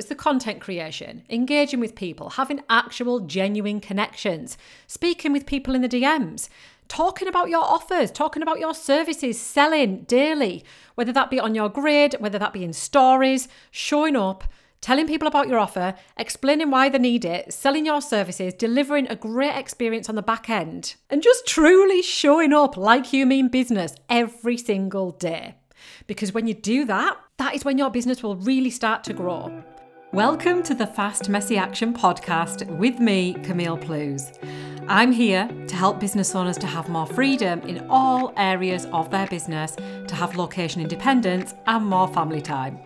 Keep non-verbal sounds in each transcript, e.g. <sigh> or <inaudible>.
It's the content creation, engaging with people, having actual genuine connections, speaking with people in the DMs, talking about your offers, talking about your services, selling daily, whether that be on your grid, whether that be in stories, showing up, telling people about your offer, explaining why they need it, selling your services, delivering a great experience on the back end, and just truly showing up like you mean business every single day. Because when you do that, that is when your business will really start to grow. Welcome to the Fast Messy Action podcast with me, Camille Plews. I'm here to help business owners to have more freedom in all areas of their business, to have location independence and more family time.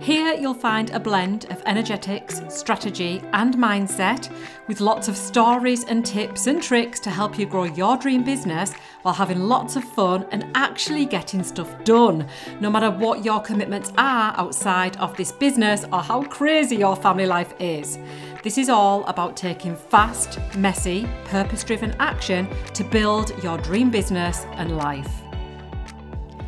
Here you'll find a blend of energetics, strategy, and mindset with lots of stories and tips and tricks to help you grow your dream business while having lots of fun and actually getting stuff done, no matter what your commitments are outside of this business or how crazy your family life is. This is all about taking fast, messy, purpose driven action to build your dream business and life.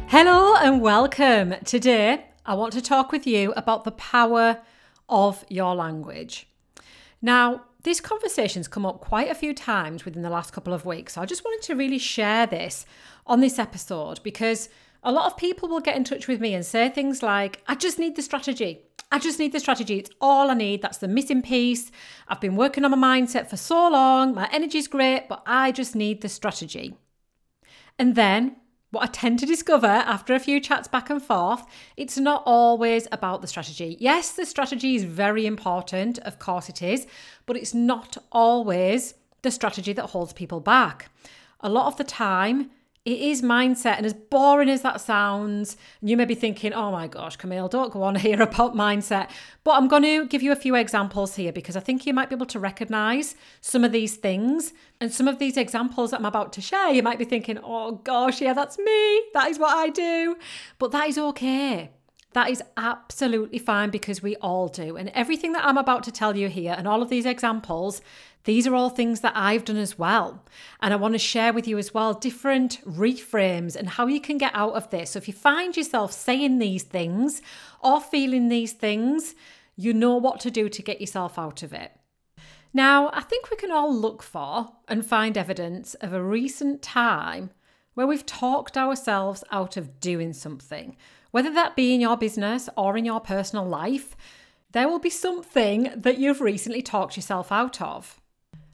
Hello and welcome. Today, I want to talk with you about the power of your language. Now, this conversation's come up quite a few times within the last couple of weeks. So I just wanted to really share this on this episode because a lot of people will get in touch with me and say things like, I just need the strategy. I just need the strategy. It's all I need. That's the missing piece. I've been working on my mindset for so long. My energy's great, but I just need the strategy. And then what I tend to discover after a few chats back and forth, it's not always about the strategy. Yes, the strategy is very important, of course it is, but it's not always the strategy that holds people back. A lot of the time, it is mindset. And as boring as that sounds, you may be thinking, oh my gosh, Camille, don't go on <laughs> here about mindset. But I'm going to give you a few examples here because I think you might be able to recognize some of these things. And some of these examples that I'm about to share, you might be thinking, oh gosh, yeah, that's me. That is what I do. But that is okay. That is absolutely fine because we all do. And everything that I'm about to tell you here and all of these examples, these are all things that I've done as well. And I want to share with you as well different reframes and how you can get out of this. So if you find yourself saying these things or feeling these things, you know what to do to get yourself out of it. Now, I think we can all look for and find evidence of a recent time where we've talked ourselves out of doing something whether that be in your business or in your personal life, there will be something that you've recently talked yourself out of.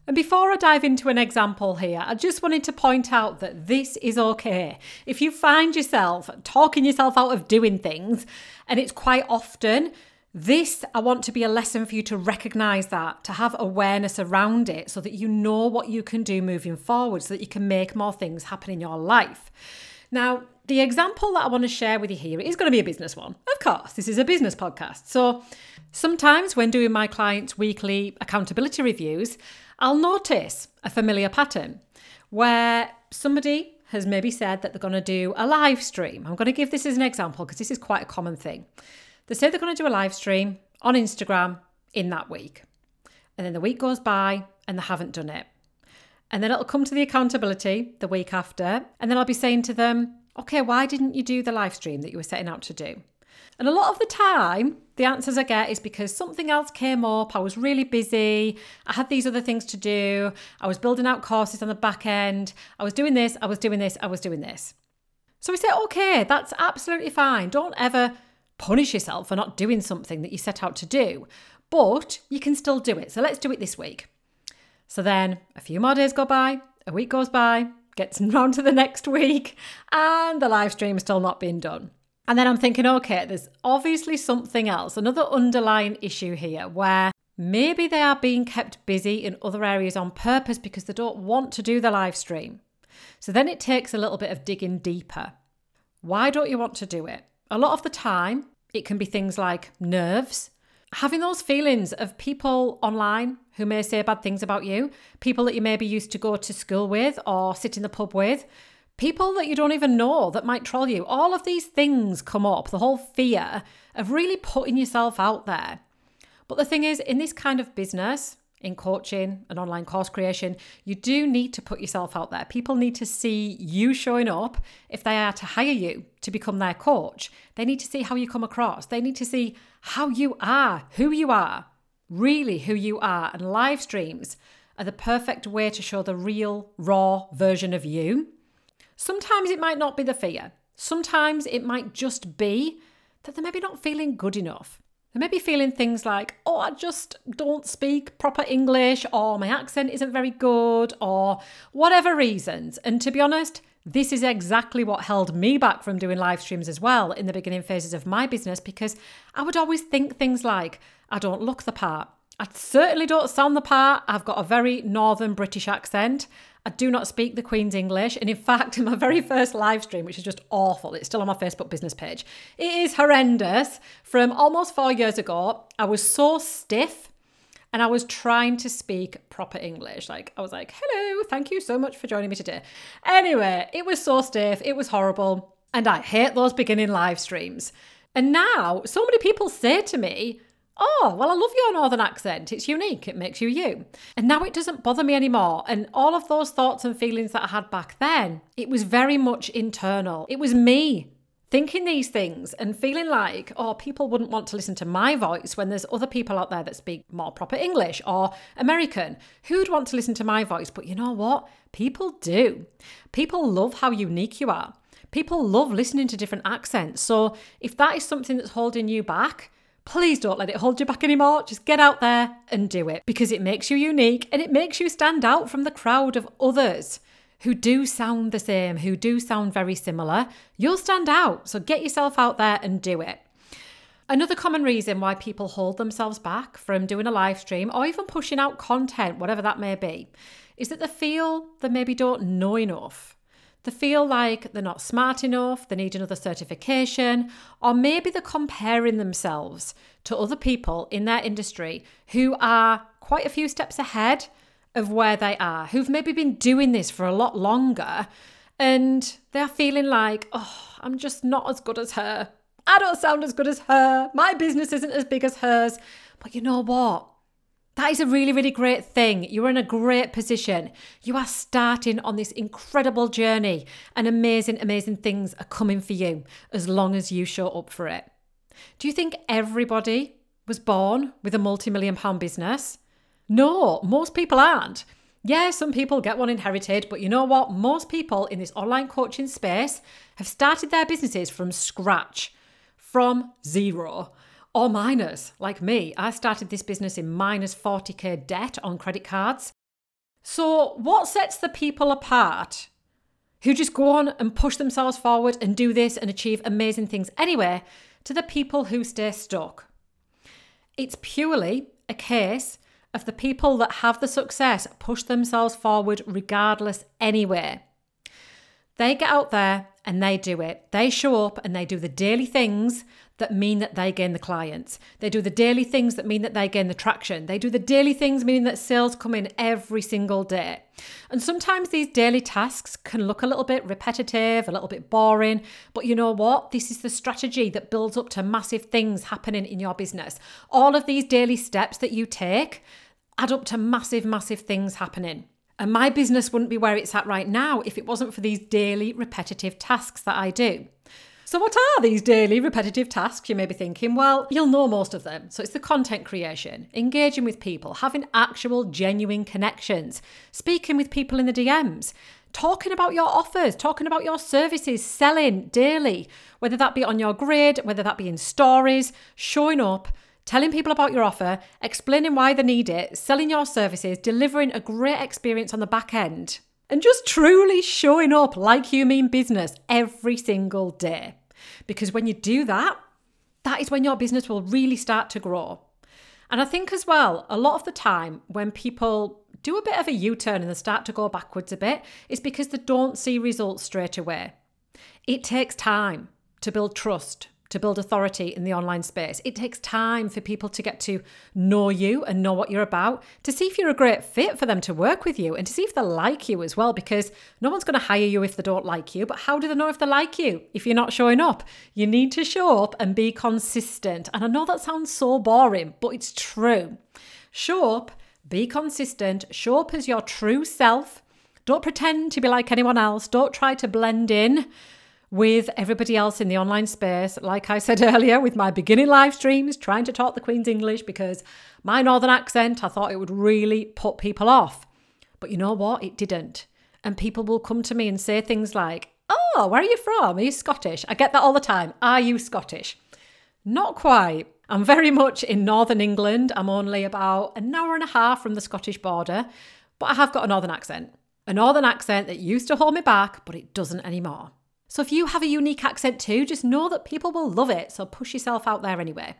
And before I dive into an example here, I just wanted to point out that this is okay. If you find yourself talking yourself out of doing things, and it's quite often, this I want to be a lesson for you to recognize that, to have awareness around it so that you know what you can do moving forward, so that you can make more things happen in your life. Now, the example that I want to share with you here is going to be a business one. Of course, this is a business podcast. So sometimes when doing my clients' weekly accountability reviews, I'll notice a familiar pattern where somebody has maybe said that they're going to do a live stream. I'm going to give this as an example because this is quite a common thing. They say they're going to do a live stream on Instagram in that week. And then the week goes by and they haven't done it. And then it'll come to the accountability the week after. And then I'll be saying to them, okay, why didn't you do the live stream that you were setting out to do? And a lot of the time, the answers I get is because something else came up. I was really busy. I had these other things to do. I was building out courses on the back end. I was doing this. I was doing this. I was doing this. So we say, okay, that's absolutely fine. Don't ever punish yourself for not doing something that you set out to do, but you can still do it. So let's do it this week. So then a few more days go by, a week goes by, gets <laughs> round to the next week, and the live stream is still not being done. And then I'm thinking, okay, there's obviously something else, another underlying issue here where maybe they are being kept busy in other areas on purpose because they don't want to do the live stream. So then it takes a little bit of digging deeper. Why don't you want to do it? A lot of the time, it can be things like nerves, having those feelings of people online who may say bad things about you, people that you maybe used to go to school with or sit in the pub with, people that you don't even know that might troll you. All of these things come up, the whole fear of really putting yourself out there. But the thing is, in this kind of business, in coaching and online course creation, you do need to put yourself out there. People need to see you showing up if they are to hire you to become their coach. They need to see how you come across. They need to see how you are, who you are, really who you are. And live streams are the perfect way to show the real, raw version of you. Sometimes it might not be the fear. Sometimes it might just be that they're maybe not feeling good enough. They may be feeling things like, oh, I just don't speak proper English, or my accent isn't very good, or whatever reasons. And to be honest, this is exactly what held me back from doing live streams as well in the beginning phases of my business because I would always think things like, I don't look the part. I certainly don't sound the part. I've got a very northern British accent. I do not speak the Queen's English. And in fact, in my very first live stream, which is just awful, it's still on my Facebook business page, it is horrendous. From almost four years ago, I was so stiff and I was trying to speak proper English. Like, I was like, hello, thank you so much for joining me today. Anyway, it was so stiff, it was horrible. And I hate those beginning live streams. And now, so many people say to me, oh, well, I love your northern accent. It's unique. It makes you you. And now it doesn't bother me anymore. And all of those thoughts and feelings that I had back then, it was very much internal. It was me thinking these things and feeling like, oh, people wouldn't want to listen to my voice when there's other people out there that speak more proper English or American. Who'd want to listen to my voice? But you know what? People do. People love how unique you are. People love listening to different accents. So if that is something that's holding you back, Please don't let it hold you back anymore. Just get out there and do it because it makes you unique and it makes you stand out from the crowd of others who do sound the same, who do sound very similar. You'll stand out. So get yourself out there and do it. Another common reason why people hold themselves back from doing a live stream or even pushing out content, whatever that may be, is that they feel they maybe don't know enough. They feel like they're not smart enough, they need another certification, or maybe they're comparing themselves to other people in their industry who are quite a few steps ahead of where they are, who've maybe been doing this for a lot longer, and they're feeling like, oh, I'm just not as good as her. I don't sound as good as her. My business isn't as big as hers. But you know what? That is a really, really great thing. You're in a great position. You are starting on this incredible journey, and amazing, amazing things are coming for you as long as you show up for it. Do you think everybody was born with a multi million pound business? No, most people aren't. Yeah, some people get one inherited, but you know what? Most people in this online coaching space have started their businesses from scratch, from zero or minus, like me. I started this business in minus 40k debt on credit cards. So, what sets the people apart who just go on and push themselves forward and do this and achieve amazing things anyway to the people who stay stuck? It's purely a case of the people that have the success push themselves forward regardless anyway. They get out there and they do it. They show up and they do the daily things that mean that they gain the clients. They do the daily things that mean that they gain the traction. They do the daily things meaning that sales come in every single day. And sometimes these daily tasks can look a little bit repetitive, a little bit boring, but you know what? This is the strategy that builds up to massive things happening in your business. All of these daily steps that you take add up to massive, massive things happening. And my business wouldn't be where it's at right now if it wasn't for these daily repetitive tasks that I do. So, what are these daily repetitive tasks? You may be thinking, well, you'll know most of them. So, it's the content creation, engaging with people, having actual genuine connections, speaking with people in the DMs, talking about your offers, talking about your services, selling daily, whether that be on your grid, whether that be in stories, showing up telling people about your offer, explaining why they need it, selling your services, delivering a great experience on the back end, and just truly showing up like you mean business every single day. Because when you do that, that is when your business will really start to grow. And I think as well, a lot of the time when people do a bit of a U turn and they start to go backwards a bit, is because they don't see results straight away. It takes time to build trust, to build authority in the online space. It takes time for people to get to know you and know what you're about, to see if you're a great fit for them to work with you, and to see if they like you as well, because no one's going to hire you if they don't like you. But how do they know if they like you if you're not showing up? You need to show up and be consistent. And I know that sounds so boring, but it's true. Show up, Be consistent, show up as your true self. Don't pretend to be like anyone else. Don't try to blend in with everybody else in the online space. Like I said <laughs> earlier, with my beginning live streams, trying to talk the Queen's English because my Northern accent, I thought it would really put people off. But you know what? It didn't. And people will come to me and say things like, Oh, where are you from? Are you Scottish? I get that all the time. Are you Scottish? Not quite. I'm very <laughs> much in Northern England. I'm only about an hour and a half from the Scottish border, but I have got a Northern accent. A Northern accent that used to hold me back, but it doesn't anymore. So if you have a unique accent too, just know that people will love it. So push yourself out there anyway.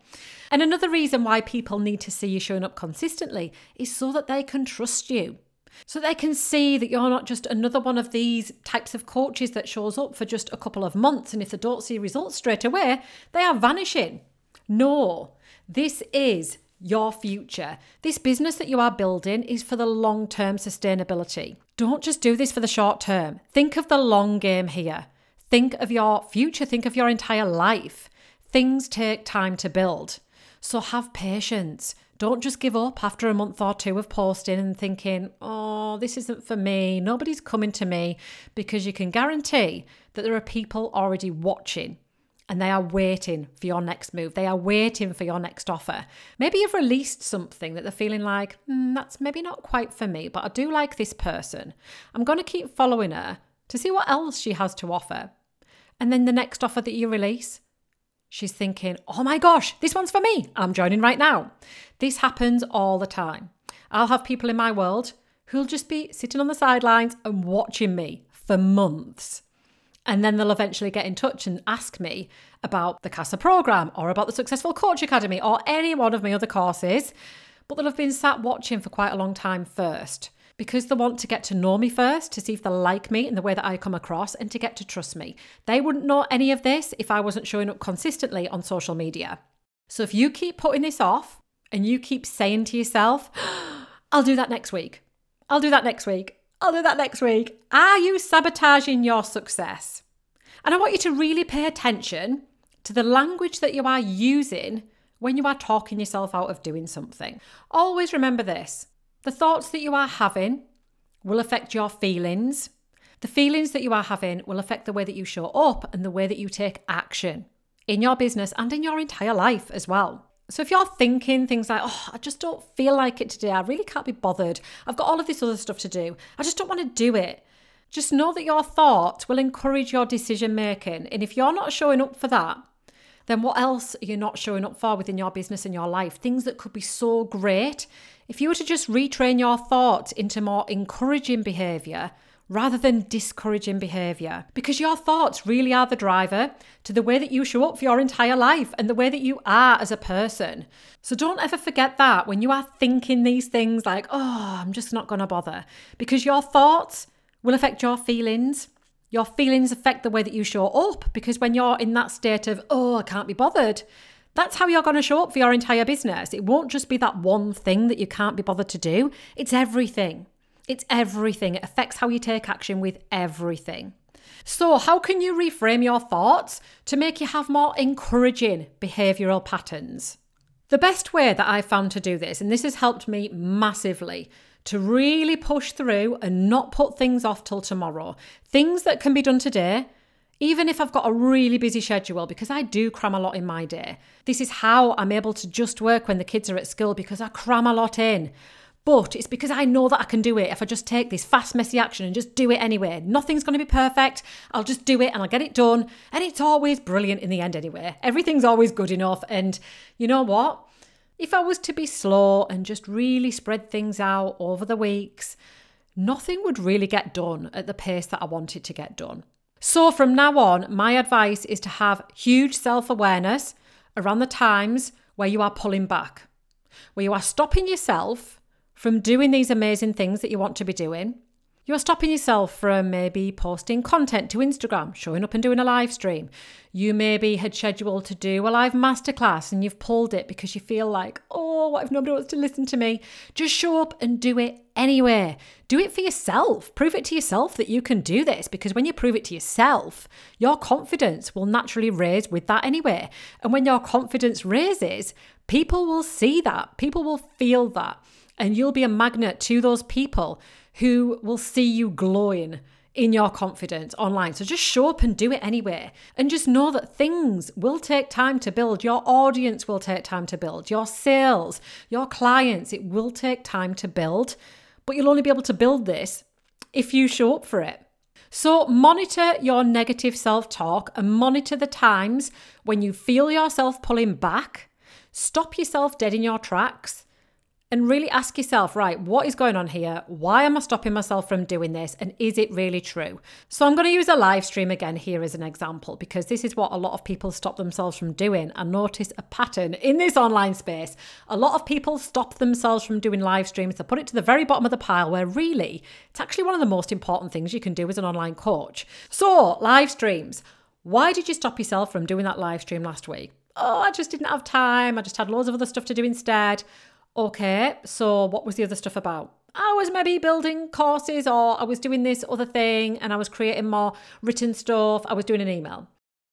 And another reason why people need to see you showing up consistently is so that they can trust you. So they can see that you're not just another one of these types of coaches that shows up for just a couple of months and if they don't see results straight away, they are vanishing. No, this is your future. This business that you are building is for the long term sustainability. Don't just do this for the short term. Think of the long game here. Think of your future, think of your entire life. Things take time to build. So have patience. Don't just give up after a month or two of posting and thinking, oh, this isn't for me. Nobody's coming to me because you can guarantee that there are people already watching and they are waiting for your next move. They are waiting for your next offer. Maybe you've released something that they're feeling like, mm, that's maybe not quite for me, but I do like this person. I'm going to keep following her to see what else she has to offer. And then the next offer that you release, she's thinking, oh my gosh, this one's for me. I'm joining right now. This happens all the time. I'll have people in my world who'll just be sitting on the sidelines and watching me for months. And then they'll eventually get in touch and ask me about the CASA program or about the Successful Coach Academy or any one of my other courses. But they'll have been sat watching for quite a long time first because they want to get to know me first to see if they like me and the way that I come across and to get to trust me. They wouldn't know any of this if I wasn't showing up consistently on social media. So if you keep putting this off and you keep saying to yourself, <gasps> I'll do that next week, I'll do that next week, I'll do that next week, are you sabotaging your success? And I want you to really pay attention to the language that you are using when you are talking yourself out of doing something. Always remember this the thoughts that you are having will affect your feelings. The feelings that you are having will affect the way that you show up and the way that you take action in your business and in your entire life as well. So if you're thinking things like, oh, I just don't feel like it today, I really can't be bothered, I've got all of this other stuff to do, I just don't want to do it. Just know that your thoughts will encourage your decision making. And if you're not showing up for that, then what else are you not showing up for within your business and your life? Things that could be so great. If you were to just retrain your thoughts into more encouraging behavior rather than discouraging behavior, because your thoughts really are the driver to the way that you show up for your entire life and the way that you are as a person. So don't ever forget that when you are thinking these things like, oh, I'm just not going to bother, because your thoughts will affect your feelings your feelings affect the way that you show up because when you're in that state of, oh, I can't be bothered, that's how you're going to show up for your entire business. It won't just be that one thing that you can't be bothered to do, it's everything. It's everything. It affects how you take action with everything. So, how can you reframe your thoughts to make you have more encouraging behavioral patterns? The best way that I've found to do this, and this has helped me massively, to really push through and not put things off till tomorrow. Things that can be done today, even if I've got a really busy schedule, because I do cram a lot in my day. This is how I'm able to just work when the kids are at school because I cram a lot in. But it's because I know that I can do it if I just take this fast, messy action and just do it anyway. Nothing's going to be perfect. I'll just do it and I'll get it done. And it's always brilliant in the end anyway. Everything's always good enough. And you know what? If I was to be slow and just really spread things out over the weeks, nothing would really get done at the pace that I wanted to get done. So from now on, my advice is to have huge self awareness around the times where you are pulling back, where you are stopping yourself from doing these amazing things that you want to be doing you're stopping yourself from maybe posting content to Instagram, showing up and doing a live stream. You maybe had scheduled to do a live masterclass and you've pulled it because you feel like, oh, what if nobody wants to listen to me? Just show up and do it anyway. Do it for yourself. Prove it to yourself that you can do this because when you prove it to yourself, your confidence will naturally raise with that anyway. And when your confidence raises, people will see that, people will feel that, and you'll be a magnet to those people who will see you glowing in your confidence online. So just show up and do it anyway. And just know that things will take time to build. Your audience will take time to build. Your sales, your clients, it will take time to build. But you'll only be able to build this if you show up for it. So, monitor your negative self talk and monitor the times when you feel yourself pulling back. Stop yourself dead in your tracks and really ask yourself, right, what is going on here? Why am I stopping myself from doing this? And is it really true? So I'm going to use a live stream again here as an example because this is what a lot of people stop themselves from doing. I notice a pattern in this online space. A lot of people stop themselves from doing live streams. They put it to the very bottom of the pile where really it's actually one of the most important things you can do as an online coach. So, live streams. Why did you stop yourself from doing that live stream last week? Oh, I just didn't have time. I just had loads of other stuff to do instead. Okay, so what was the other stuff about? I was maybe building courses or I was doing this other thing and I was creating more written stuff. I was doing an email.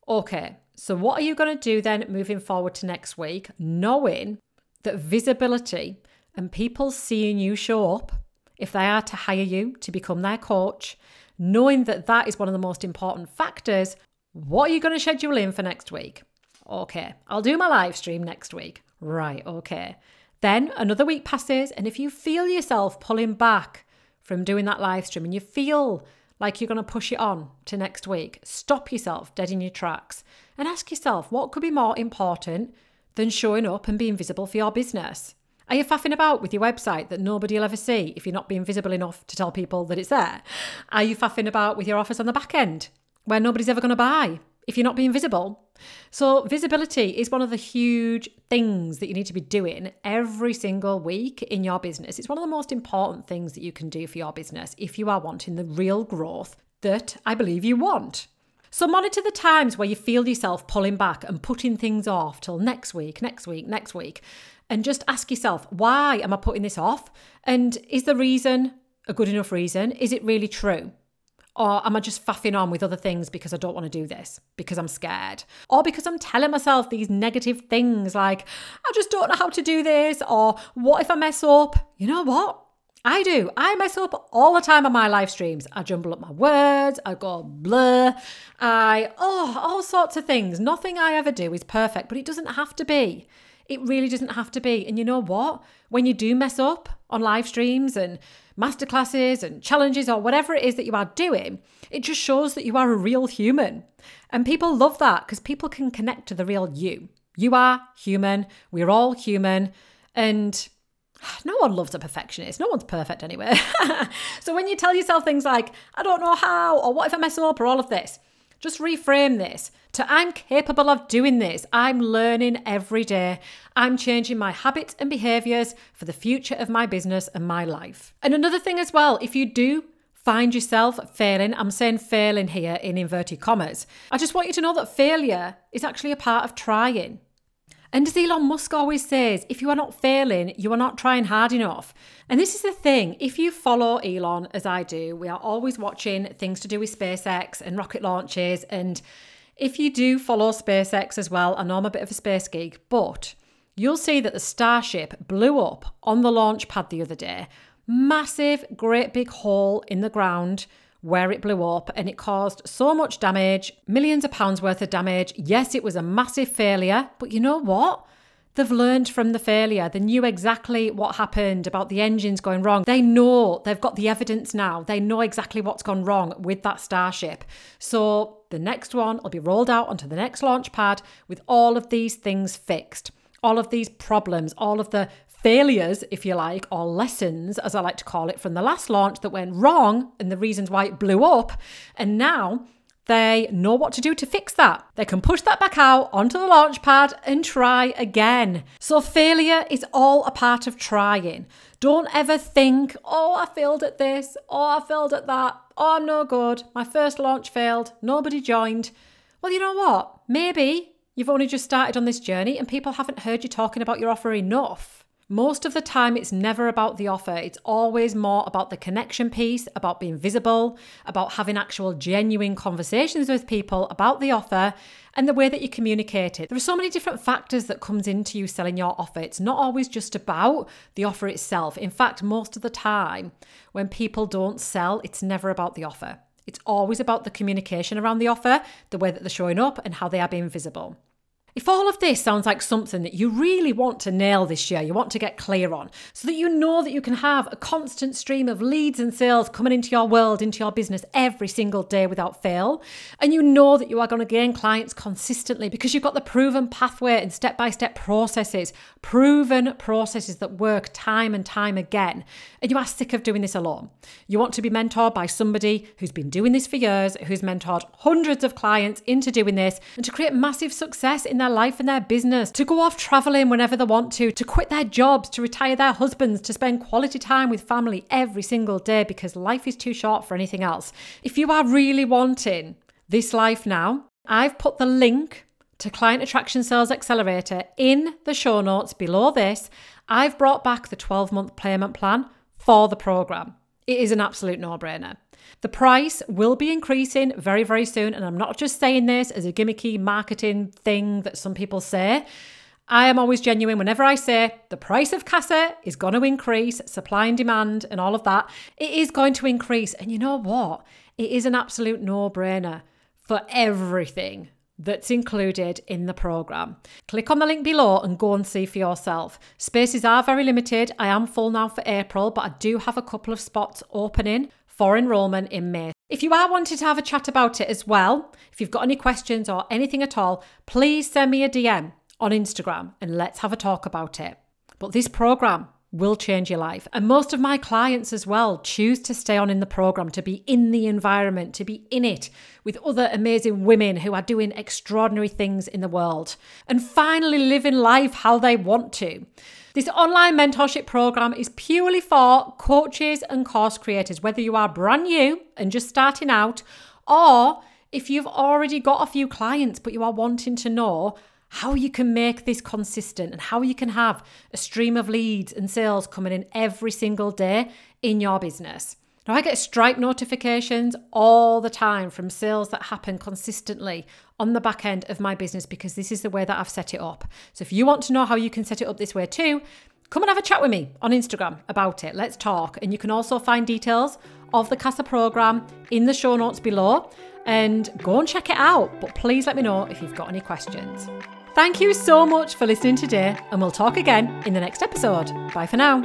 Okay, so what are you going to do then moving forward to next week, knowing that visibility and people seeing you show up, if they are to hire you to become their coach, knowing that that is one of the most important factors, what are you going to schedule in for next week? Okay, I'll do my live stream next week. Right, okay. Then another week passes, and if you feel yourself pulling back from doing that live stream and you feel like you're going to push it on to next week, stop yourself dead in your tracks and ask yourself what could be more important than showing up and being visible for your business. Are you faffing about with your website that nobody will ever see if you're not being visible enough to tell people that it's there? Are you faffing about with your offers on the back end where nobody's ever going to buy if you're not being visible? So, visibility is one of the huge things that you need to be doing every single week in your business. It's one of the most important things that you can do for your business if you are wanting the real growth that I believe you want. So, monitor the times where you feel yourself pulling back and putting things off till next week, next week, next week. And just ask yourself, why am I putting this off? And is the reason a good enough reason? Is it really true? Or am I just faffing on with other things because I don't want to do this, because I'm scared? Or because I'm telling myself these negative things like, I just don't know how to do this, or what if I mess up? You know what? I do. I mess up all the time on my live streams. I jumble up my words, I go blur, I, oh, all sorts of things. Nothing I ever do is perfect, but it doesn't have to be. It really doesn't have to be. And you know what? When you do mess up on live streams and masterclasses and challenges or whatever it is that you are doing, it just shows that you are a real human. And people love that because people can connect to the real you. You are human. We're all human. And no one loves a perfectionist. No one's perfect anyway. <laughs> so when you tell yourself things like, I don't know how, or what if I mess up, or all of this, just reframe this to I'm capable of doing this. I'm learning every day. I'm changing my habits and behaviors for the future of my business and my life. And another thing as well, if you do find yourself failing, I'm saying failing here in inverted commas, I just want you to know that failure is actually a part of trying. And as Elon Musk always says, if you are not failing, you are not trying hard enough. And this is the thing if you follow Elon, as I do, we are always watching things to do with SpaceX and rocket launches. And if you do follow SpaceX as well, I know I'm a bit of a space geek, but you'll see that the Starship blew up on the launch pad the other day. Massive, great big hole in the ground where it blew up and it caused so much damage, millions of pounds worth of damage. Yes, it was a massive failure, but you know what? They've learned from the failure. They knew exactly what happened about the engines going wrong. They know, they've got the evidence now. They know exactly what's gone wrong with that Starship. So the next one will be rolled out onto the next launch pad with all of these things fixed. All of these problems, all of the failures, if you like, or lessons, as I like to call it, from the last launch that went wrong and the reasons why it blew up. And now they know what to do to fix that. They can push that back out onto the launch pad and try again. So, failure is all a part of trying. Don't ever think, oh, I failed at this, oh, I failed at that, oh, I'm no good, my first launch failed, nobody joined. Well, you know what? Maybe you've only just started on this journey and people haven't heard you talking about your offer enough. Most of the time, it's never about the offer. It's always more about the connection piece, about being visible, about having actual genuine conversations with people about the offer and the way that you communicate it. There are so many different factors that comes into you selling your offer. It's not always just about the offer itself. In fact, most of the time when people don't sell, it's never about the offer. It's always about the communication around the offer, the way that they're showing up and how they are being visible. If all of this sounds like something that you really want to nail this year, you want to get clear on, so that you know that you can have a constant stream of leads and sales coming into your world, into your business every single day without fail, and you know that you are going to gain clients consistently because you've got the proven pathway and step by step processes, proven processes that work time and time again, and you are sick of doing this alone. You want to be mentored by somebody who's been doing this for years, who's mentored hundreds of clients into doing this, and to create massive success in their their life and their business, to go off traveling whenever they want to, to quit their jobs, to retire their husbands, to spend quality time with family every single day because life is too short for anything else. If you are really wanting this life now, I've put the link to Client Attraction Sales Accelerator in the show notes below this. I've brought back the 12 month payment plan for the program. It is an absolute no brainer. The price will be increasing very, very soon. And I'm not just saying this as a gimmicky marketing thing that some people say. I am always genuine whenever I say the price of CASA is going to increase, supply and demand, and all of that. It is going to increase. And you know what? It is an absolute no brainer for everything that's included in the program. Click on the link below and go and see for yourself. Spaces are very limited. I am full now for April, but I do have a couple of spots opening for enrolment in May. If you are wanting to have a chat about it as well, if you've got any questions or anything at all, please send me a DM on Instagram and let's have a talk about it. But this program will change your life. And most of my clients as well choose to stay on in the program, to be in the environment, to be in it with other amazing women who are doing extraordinary things in the world and finally living life how they want to. This online mentorship program is purely for coaches and course creators, whether you are brand new and just starting out, or if you've already got a few clients but you are wanting to know how you can make this consistent and how you can have a stream of leads and sales coming in every single day in your business. Now, I get Stripe notifications all the time from sales that happen consistently on the back end of my business because this is the way that I've set it up. So, if you want to know how you can set it up this way too, come and have a chat with me on Instagram about it. Let's talk. And you can also find details of the CASA program in the show notes below and go and check it out. But please let me know if you've got any questions. Thank you so much for listening today, and we'll talk again in the next episode. Bye for now.